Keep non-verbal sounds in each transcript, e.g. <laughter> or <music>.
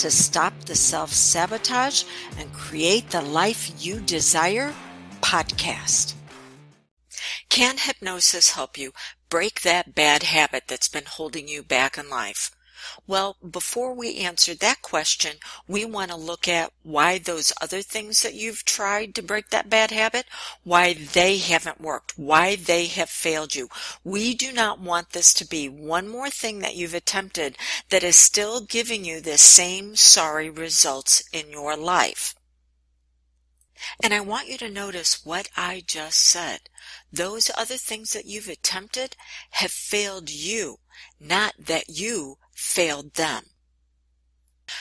to Stop the Self Sabotage and Create the Life You Desire podcast. Can hypnosis help you break that bad habit that's been holding you back in life? Well, before we answer that question, we want to look at why those other things that you've tried to break that bad habit, why they haven't worked, why they have failed you. We do not want this to be one more thing that you've attempted that is still giving you the same sorry results in your life. And I want you to notice what I just said. Those other things that you've attempted have failed you, not that you failed them.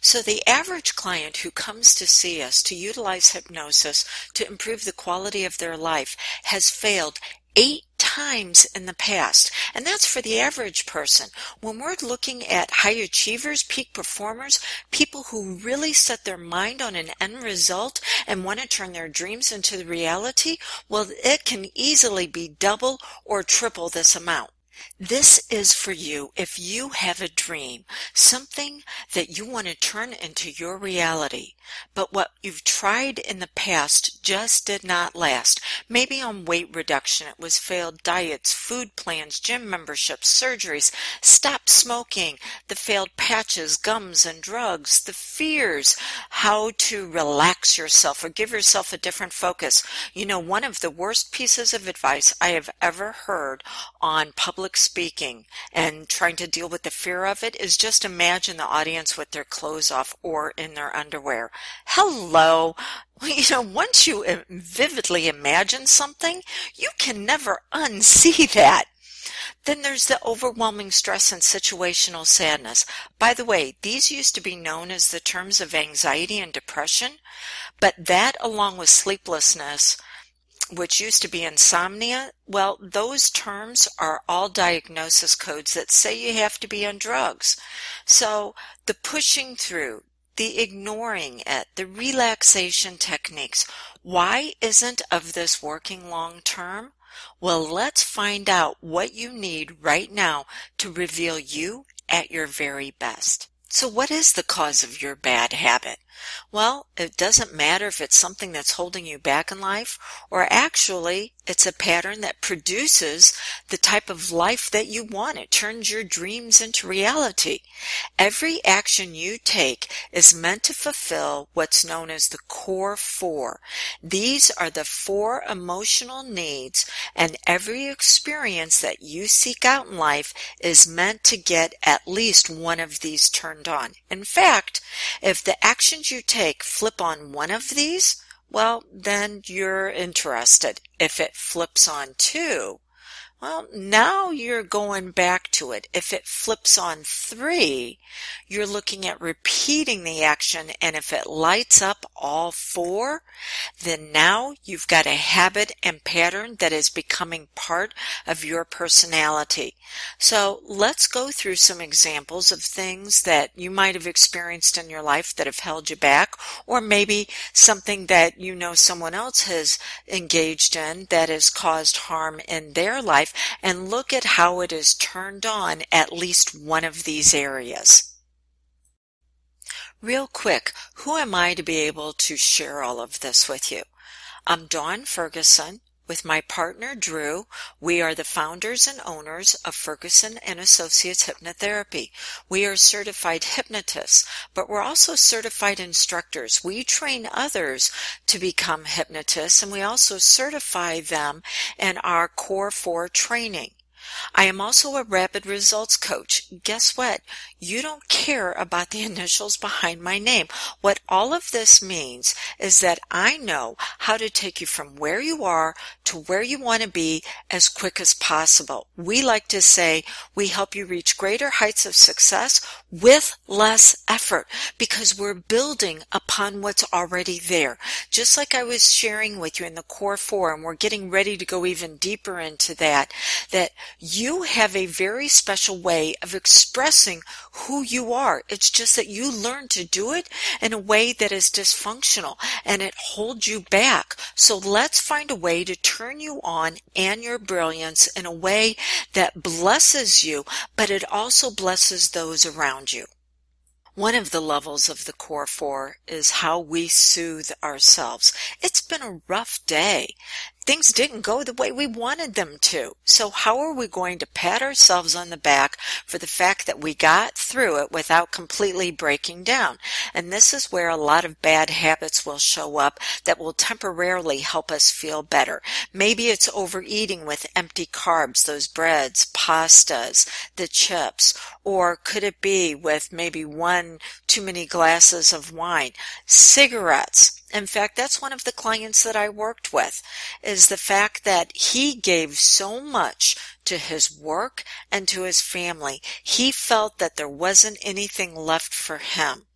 So the average client who comes to see us to utilize hypnosis to improve the quality of their life has failed eight times in the past. And that's for the average person. When we're looking at high achievers, peak performers, people who really set their mind on an end result and want to turn their dreams into reality, well, it can easily be double or triple this amount. This is for you if you have a dream, something that you want to turn into your reality, but what you've tried in the past just did not last. Maybe on weight reduction, it was failed diets, food plans, gym memberships, surgeries, stop smoking, the failed patches, gums, and drugs, the fears, how to relax yourself or give yourself a different focus. You know, one of the worst pieces of advice I have ever heard on public speaking and trying to deal with the fear of it is just imagine the audience with their clothes off or in their underwear. Hello. You know, once you vividly imagine something, you can never unsee <laughs> that. Then there's the overwhelming stress and situational sadness. By the way, these used to be known as the terms of anxiety and depression, but that along with sleeplessness which used to be insomnia, well, those terms are all diagnosis codes that say you have to be on drugs. So the pushing through, the ignoring it, the relaxation techniques, why isn't of this working long term? Well, let's find out what you need right now to reveal you at your very best. So what is the cause of your bad habit? Well, it doesn't matter if it's something that's holding you back in life or actually it's a pattern that produces the type of life that you want. It turns your dreams into reality. Every action you take is meant to fulfill what's known as the core four. These are the four emotional needs and every experience that you seek out in life is meant to get at least one of these turned on. In fact, if the you take flip on one of these, well, then you're interested. If it flips on two, well, now you're going back to it. If it flips on three, you're looking at repeating the action. And if it lights up all four, then now you've got a habit and pattern that is becoming part of your personality. So let's go through some examples of things that you might have experienced in your life that have held you back, or maybe something that you know someone else has engaged in that has caused harm in their life and look at how it is turned on at least one of these areas. Real quick, who am I to be able to share all of this with you? I'm Dawn Ferguson. With my partner Drew, we are the founders and owners of Ferguson and Associates Hypnotherapy. We are certified hypnotists, but we're also certified instructors. We train others to become hypnotists and we also certify them in our core four training. I am also a rapid results coach. Guess what? You don't care about the <laughs> initials behind my name. What all of this means is that I know how to take you from where you are to where you want to be as quick as possible. We like to say we help you reach greater heights of success with less effort because we're building upon what's already there. Just like I was sharing with you in the core four, and we're getting ready to go even deeper into that, that you have a very special way of expressing who you are. It's just that you learn to do it in a way that is dysfunctional and it holds you back. So let's find a way to turn you on and your brilliance in a way that blesses you, but it also blesses those around you. One of the levels of the core four is how we soothe ourselves. It's been a rough day things didn't go the way we wanted them to. So how are we going to pat ourselves on the back for the fact that we got through it without completely breaking down? And this is where a lot of bad habits will show up that will temporarily help us feel better. Maybe it's overeating with empty carbs, those breads, pastas, the chips, or could it be with maybe one too many glasses of wine? Cigarettes in fact, that's one of the clients that I worked with is the fact that he gave so much to his work and to his family. He felt that there wasn't anything left for him.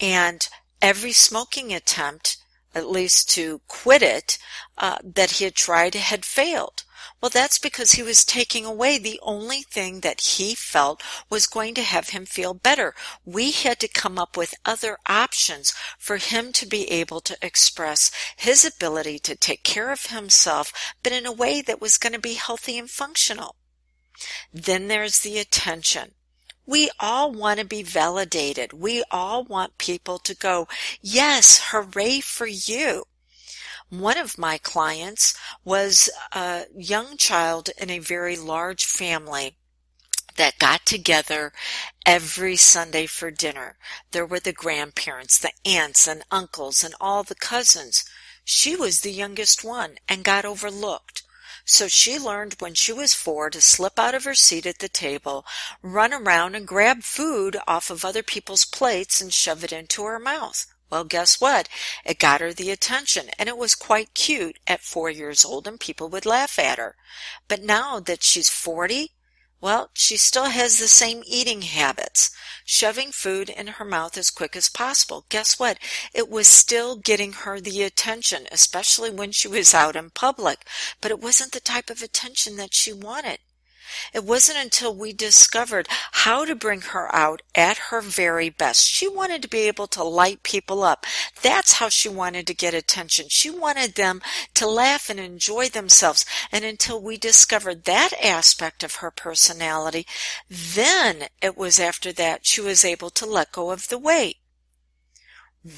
And every smoking attempt, at least to quit it, uh, that he had tried had failed. Well, that's because he was taking away the only thing that he felt was going to have him feel better. We had to come up with other options for him to be able to express his ability to take care of himself, but in a way that was going to be healthy and functional. Then there's the attention. We all want to be validated. We all want people to go, yes, hooray for you. One of my clients was a young child in a very large family that got together every Sunday for dinner. There were the grandparents, the aunts and uncles and all the cousins. She was the youngest one and got overlooked. So she learned when she was four to slip out of her seat at the table, run around and grab food off of other people's plates and shove it into her mouth. Well, guess what? It got her the attention and it was quite cute at four years old and people would laugh at her. But now that she's 40, well, she still has the same eating habits, shoving food in her mouth as quick as possible. Guess what? It was still getting her the attention, especially when she was out in public, but it wasn't the type of attention that she wanted. It wasn't until we discovered how to bring her out at her very best. She wanted to be able to light people up. That's how she wanted to get attention. She wanted them to laugh and enjoy themselves. And until we discovered that aspect of her personality, then it was after that she was able to let go of the weight.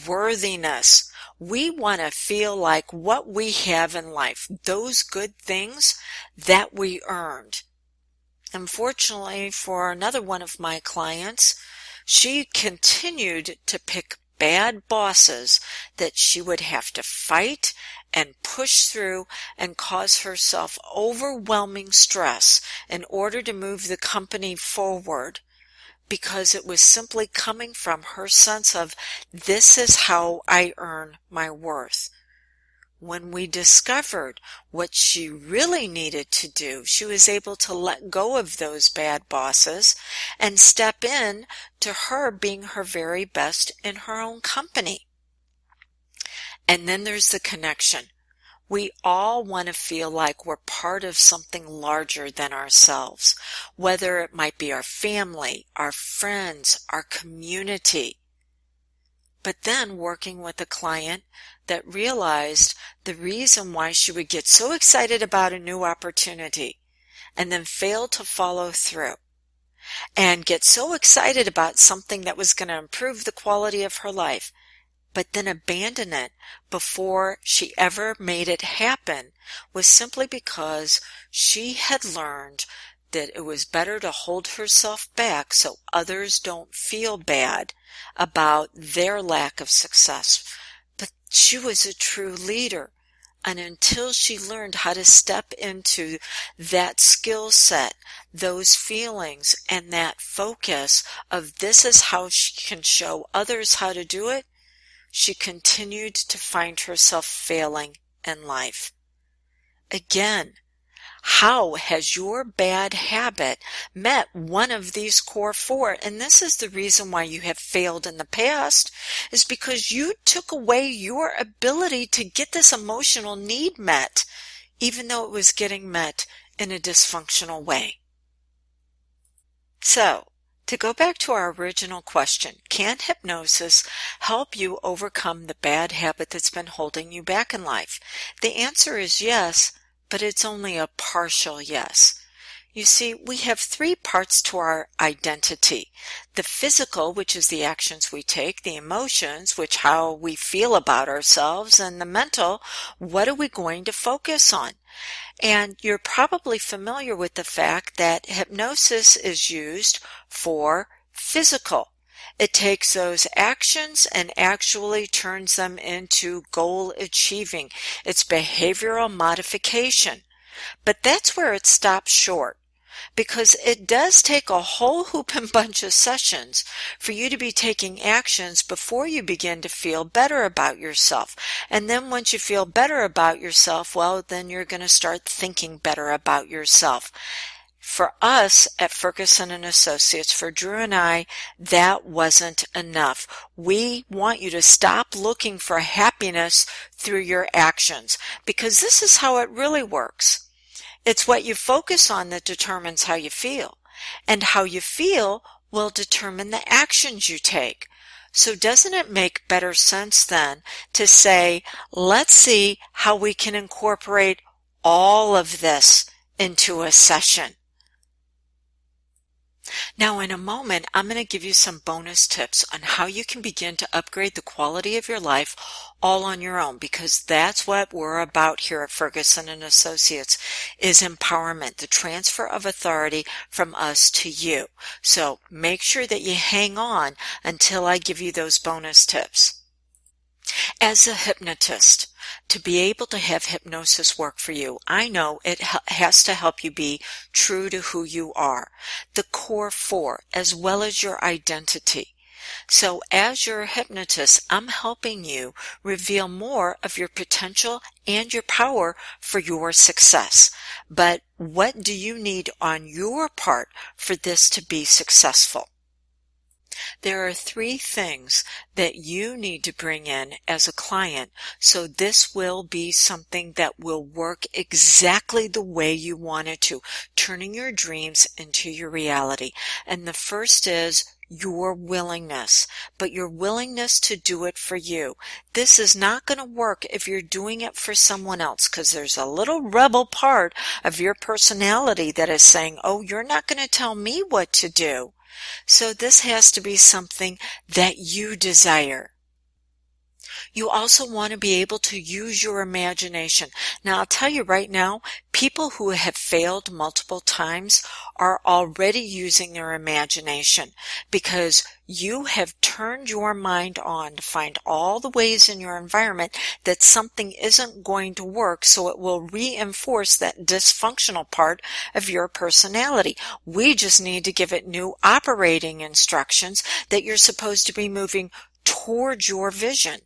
Worthiness. We want to feel like what we have in life, those good things that we earned. Unfortunately for another one of my clients, she continued to pick bad bosses that she would have to fight and push through and cause herself overwhelming stress in order to move the company forward because it was simply coming from her sense of this is how I earn my worth when we discovered what she really needed to do, she was able to let go of those bad bosses and step in to her being her very best in her own company. And then there's the connection. We all want to feel like we're part of something larger than ourselves, whether it might be our family, our friends, our community. But then working with a client that realized the reason why she would get so excited about a new opportunity and then fail to follow through and get so excited about something that was going to improve the quality of her life, but then abandon it before she ever made it happen was simply because she had learned that it was better to hold herself back so others don't feel bad about their lack of success. But she was a true leader. and until she learned how to step into that skill set, those feelings, and that focus of this is how she can show others how to do it, she continued to find herself failing in life. Again, how has your bad habit met one of these core four? And this is the reason why you have failed in the past is because you took away your ability to get this emotional need met, even though it was getting met in a dysfunctional way. So, to go back to our original question, can hypnosis help you overcome the bad habit that's been holding you back in life? The answer is yes, but it's only a partial yes. You see, we have three parts to our identity. The physical, which is the actions we take, the emotions, which how we feel about ourselves, and the mental, what are we going to focus on? And you're probably familiar with the fact that hypnosis is used for physical. It takes those actions and actually turns them into goal achieving. It's behavioral modification. But that's where it stops short because it does take a whole <laughs> hoop and bunch of sessions for you to be taking actions before you begin to feel better about yourself. And then once you feel better about yourself, well, then you're going to start thinking better about yourself. For us at Ferguson and Associates, for Drew and I, that wasn't enough. We want you to stop looking for happiness through your actions because this is how it really works. It's what you focus on that determines how you feel and how you feel will determine the actions you take. So doesn't it make better sense then to say, let's see how we can incorporate all of this into a session? Now in a moment, I'm going to give you some bonus tips on how you can begin to upgrade the quality of your life all on your own because that's what we're about here at Ferguson and Associates is empowerment, the transfer of authority from us to you. So make sure that you hang on until I give you those bonus tips. As a hypnotist, to be able to have hypnosis work for you, I know it has to help you be true to who you are, the core four, as well as your identity. So as your hypnotist, I'm helping you reveal more of your potential and your power for your success. But what do you need on your part for this to be successful? There are three things that you need to bring in as a client. So this will be something that will work exactly the way you want it to, turning your dreams into your reality. And the first is your willingness, but your willingness to do it for you. This is not going to work if you're doing it for someone else because there's a little rebel part of your personality that is saying, oh, you're not going to tell me what to do. So this has to be something that you desire. You also want to be able to use your imagination. Now, I'll tell you right now, people who have failed multiple times are already using their imagination because you have turned your mind on to find all the ways in your environment that something isn't going to work so it will reinforce that dysfunctional part of your personality. We just need to give it new operating instructions that you're supposed to be moving towards your vision.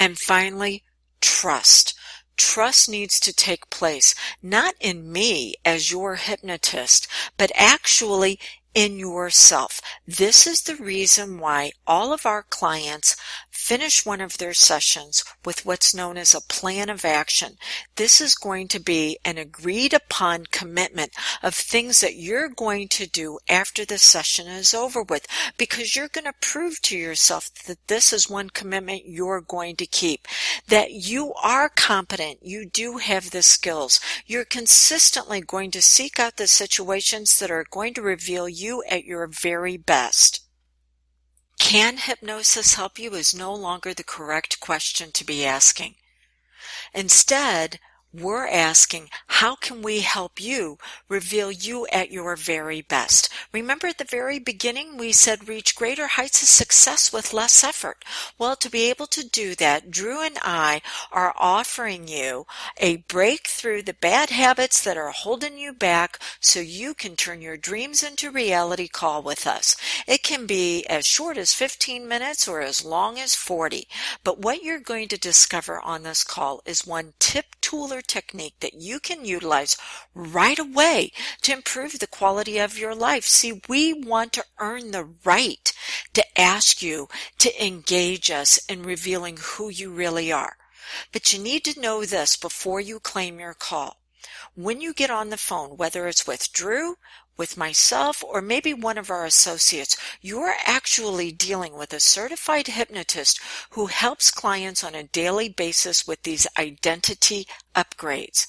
And finally, trust. Trust needs to take place, not in me as your hypnotist, but actually in yourself. This is the reason why all of our clients finish one of their sessions with what's known as a plan of action. This is going to be an agreed upon commitment of things that you're going to do after the session is over with because you're going to prove to yourself that this is one commitment you're going to keep, that you are competent, you do have the skills, you're consistently going to seek out the situations that are going to reveal you at your very best. Can hypnosis help you is no longer the correct question to be asking. Instead, we're asking, how can we help you reveal you at your very best? Remember at the very beginning, we said reach greater heights of success with less effort. Well, to be able to do that, Drew and I are offering you a break through the bad habits that are holding you back so you can turn your dreams into reality call with us. It can be as short as 15 minutes or as long as 40. But what you're going to discover on this call is one tip, tool, or technique that you can utilize right away to improve the quality of your life. See, we want to earn the right to ask you to engage us in revealing who you really are. But you need to know this before you claim your call. When you get on the phone, whether it's with Drew, with myself, or maybe one of our associates, you're actually dealing with a certified hypnotist who helps clients on a daily basis with these identity upgrades.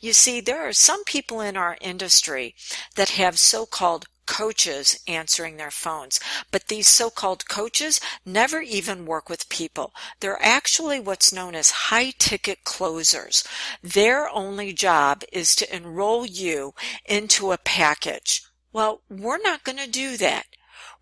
You see, there are some people in our industry that have so-called coaches answering their phones. But these so-called coaches never even work with people. They're actually what's known as high ticket closers. Their only job is to enroll you into a package. Well, we're not going to do that.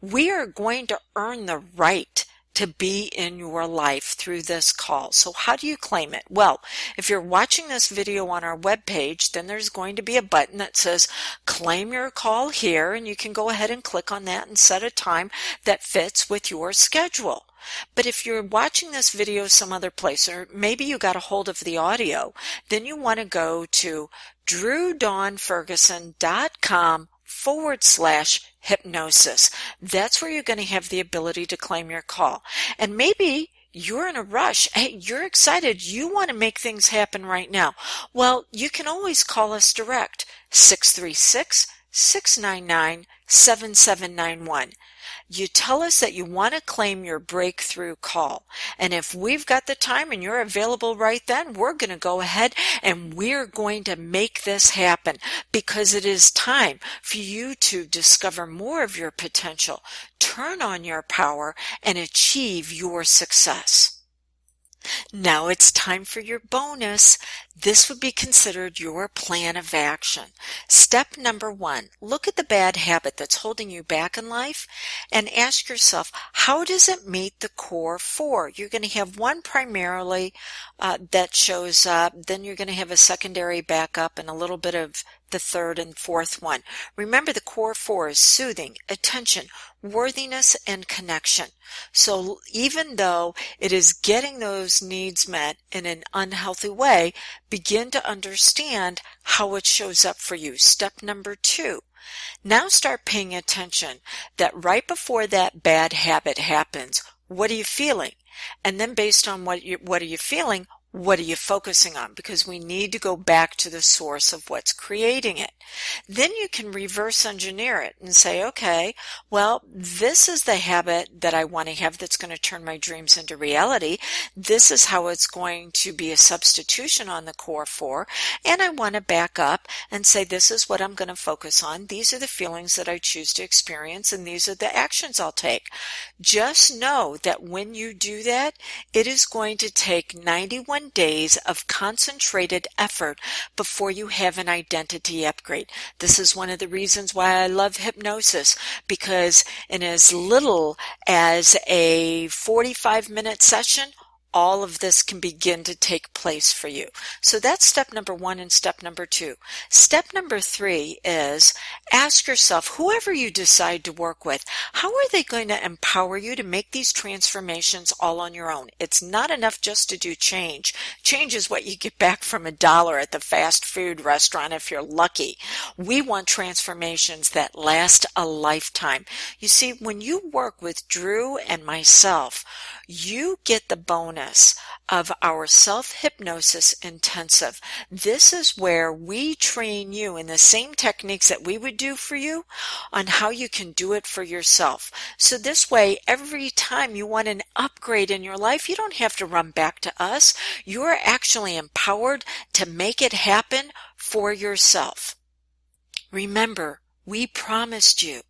We are going to earn the right to be in your life through this call. So how do you claim it? Well, if you're watching this video on our webpage, then there's going to be a button that says claim your call here and you can go ahead and click on that and set a time that fits with your schedule. But if you're watching this video some other place, or maybe you got a hold of the audio, then you want to go to drewdawnferguson.com forward slash hypnosis. That's where you're going to have the ability to claim your call. And maybe you're in a rush. Hey, you're excited. You want to make things happen right now. Well, you can always call us direct. 636 699 7791 you tell us that you want to claim your breakthrough call. And if we've got the time and you're available right then, we're going to go ahead and we're going to make this happen because it is time for you to discover more of your potential, turn on your power, and achieve your success. Now it's time for your bonus. This would be considered your plan of action. Step number one, look at the bad habit that's holding you back in life and ask yourself, how does it meet the core four? You're going to have one primarily uh, that shows up, then you're going to have a secondary backup and a little bit of the third and fourth one. Remember the core four is soothing, attention, worthiness, and connection. So even though it is getting those needs met in an unhealthy way, begin to understand how it shows up for you. Step number two. Now start paying attention that right before that bad habit happens, what are you feeling? And then based on what you, what are you feeling, what are you focusing on? Because we need to go back to the source of what's creating it. Then you can reverse engineer it and say, okay, well, this is the habit that I want to have that's going to turn my dreams into reality. This is how it's going to be a substitution on the core four. And I want to back up and say, this is what I'm going to focus on. These are the feelings that I choose to experience and these are the actions I'll take. Just know that when you do that, it is going to take 91 days of concentrated effort before you have an identity upgrade. This is one of the reasons why I love hypnosis because in as little as a 45 minute session, all of this can begin to take place for you. So that's step number one and step number two. Step number three is ask yourself, whoever you decide to work with, how are they going to empower you to make these transformations all on your own? It's not enough just to do change. Change is what you get back from a dollar at the fast food restaurant if you're lucky. We want transformations that last a lifetime. You see, when you work with Drew and myself, you get the bonus of our self hypnosis intensive. This is where we train you in the same techniques that we would do for you on how you can do it for yourself. So this way, every time you want an upgrade in your life, you don't have to run back to us. You're actually empowered to make it happen for yourself. Remember, we promised you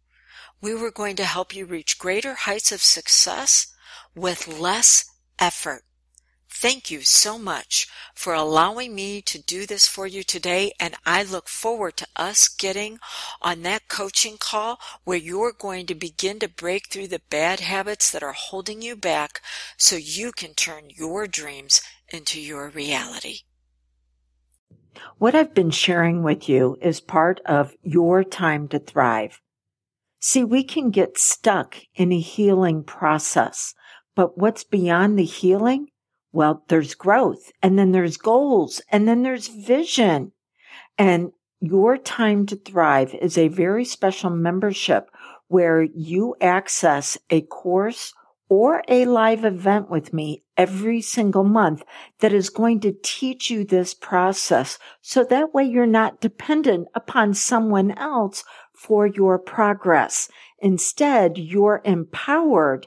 we were going to help you reach greater heights of success with less effort. Thank you so much for allowing me to do this for you today. And I look forward to us getting on that coaching call where you're going to begin to break through the bad habits that are holding you back so you can turn your dreams into your reality. What I've been sharing with you is part of your time to thrive. See, we can get stuck in a healing process, but what's beyond the healing well, there's growth and then there's goals and then there's vision. And your time to thrive is a very special membership where you access a course or a live event with me every single month that is going to teach you this process. So that way you're not dependent upon someone else for your progress. Instead, you're empowered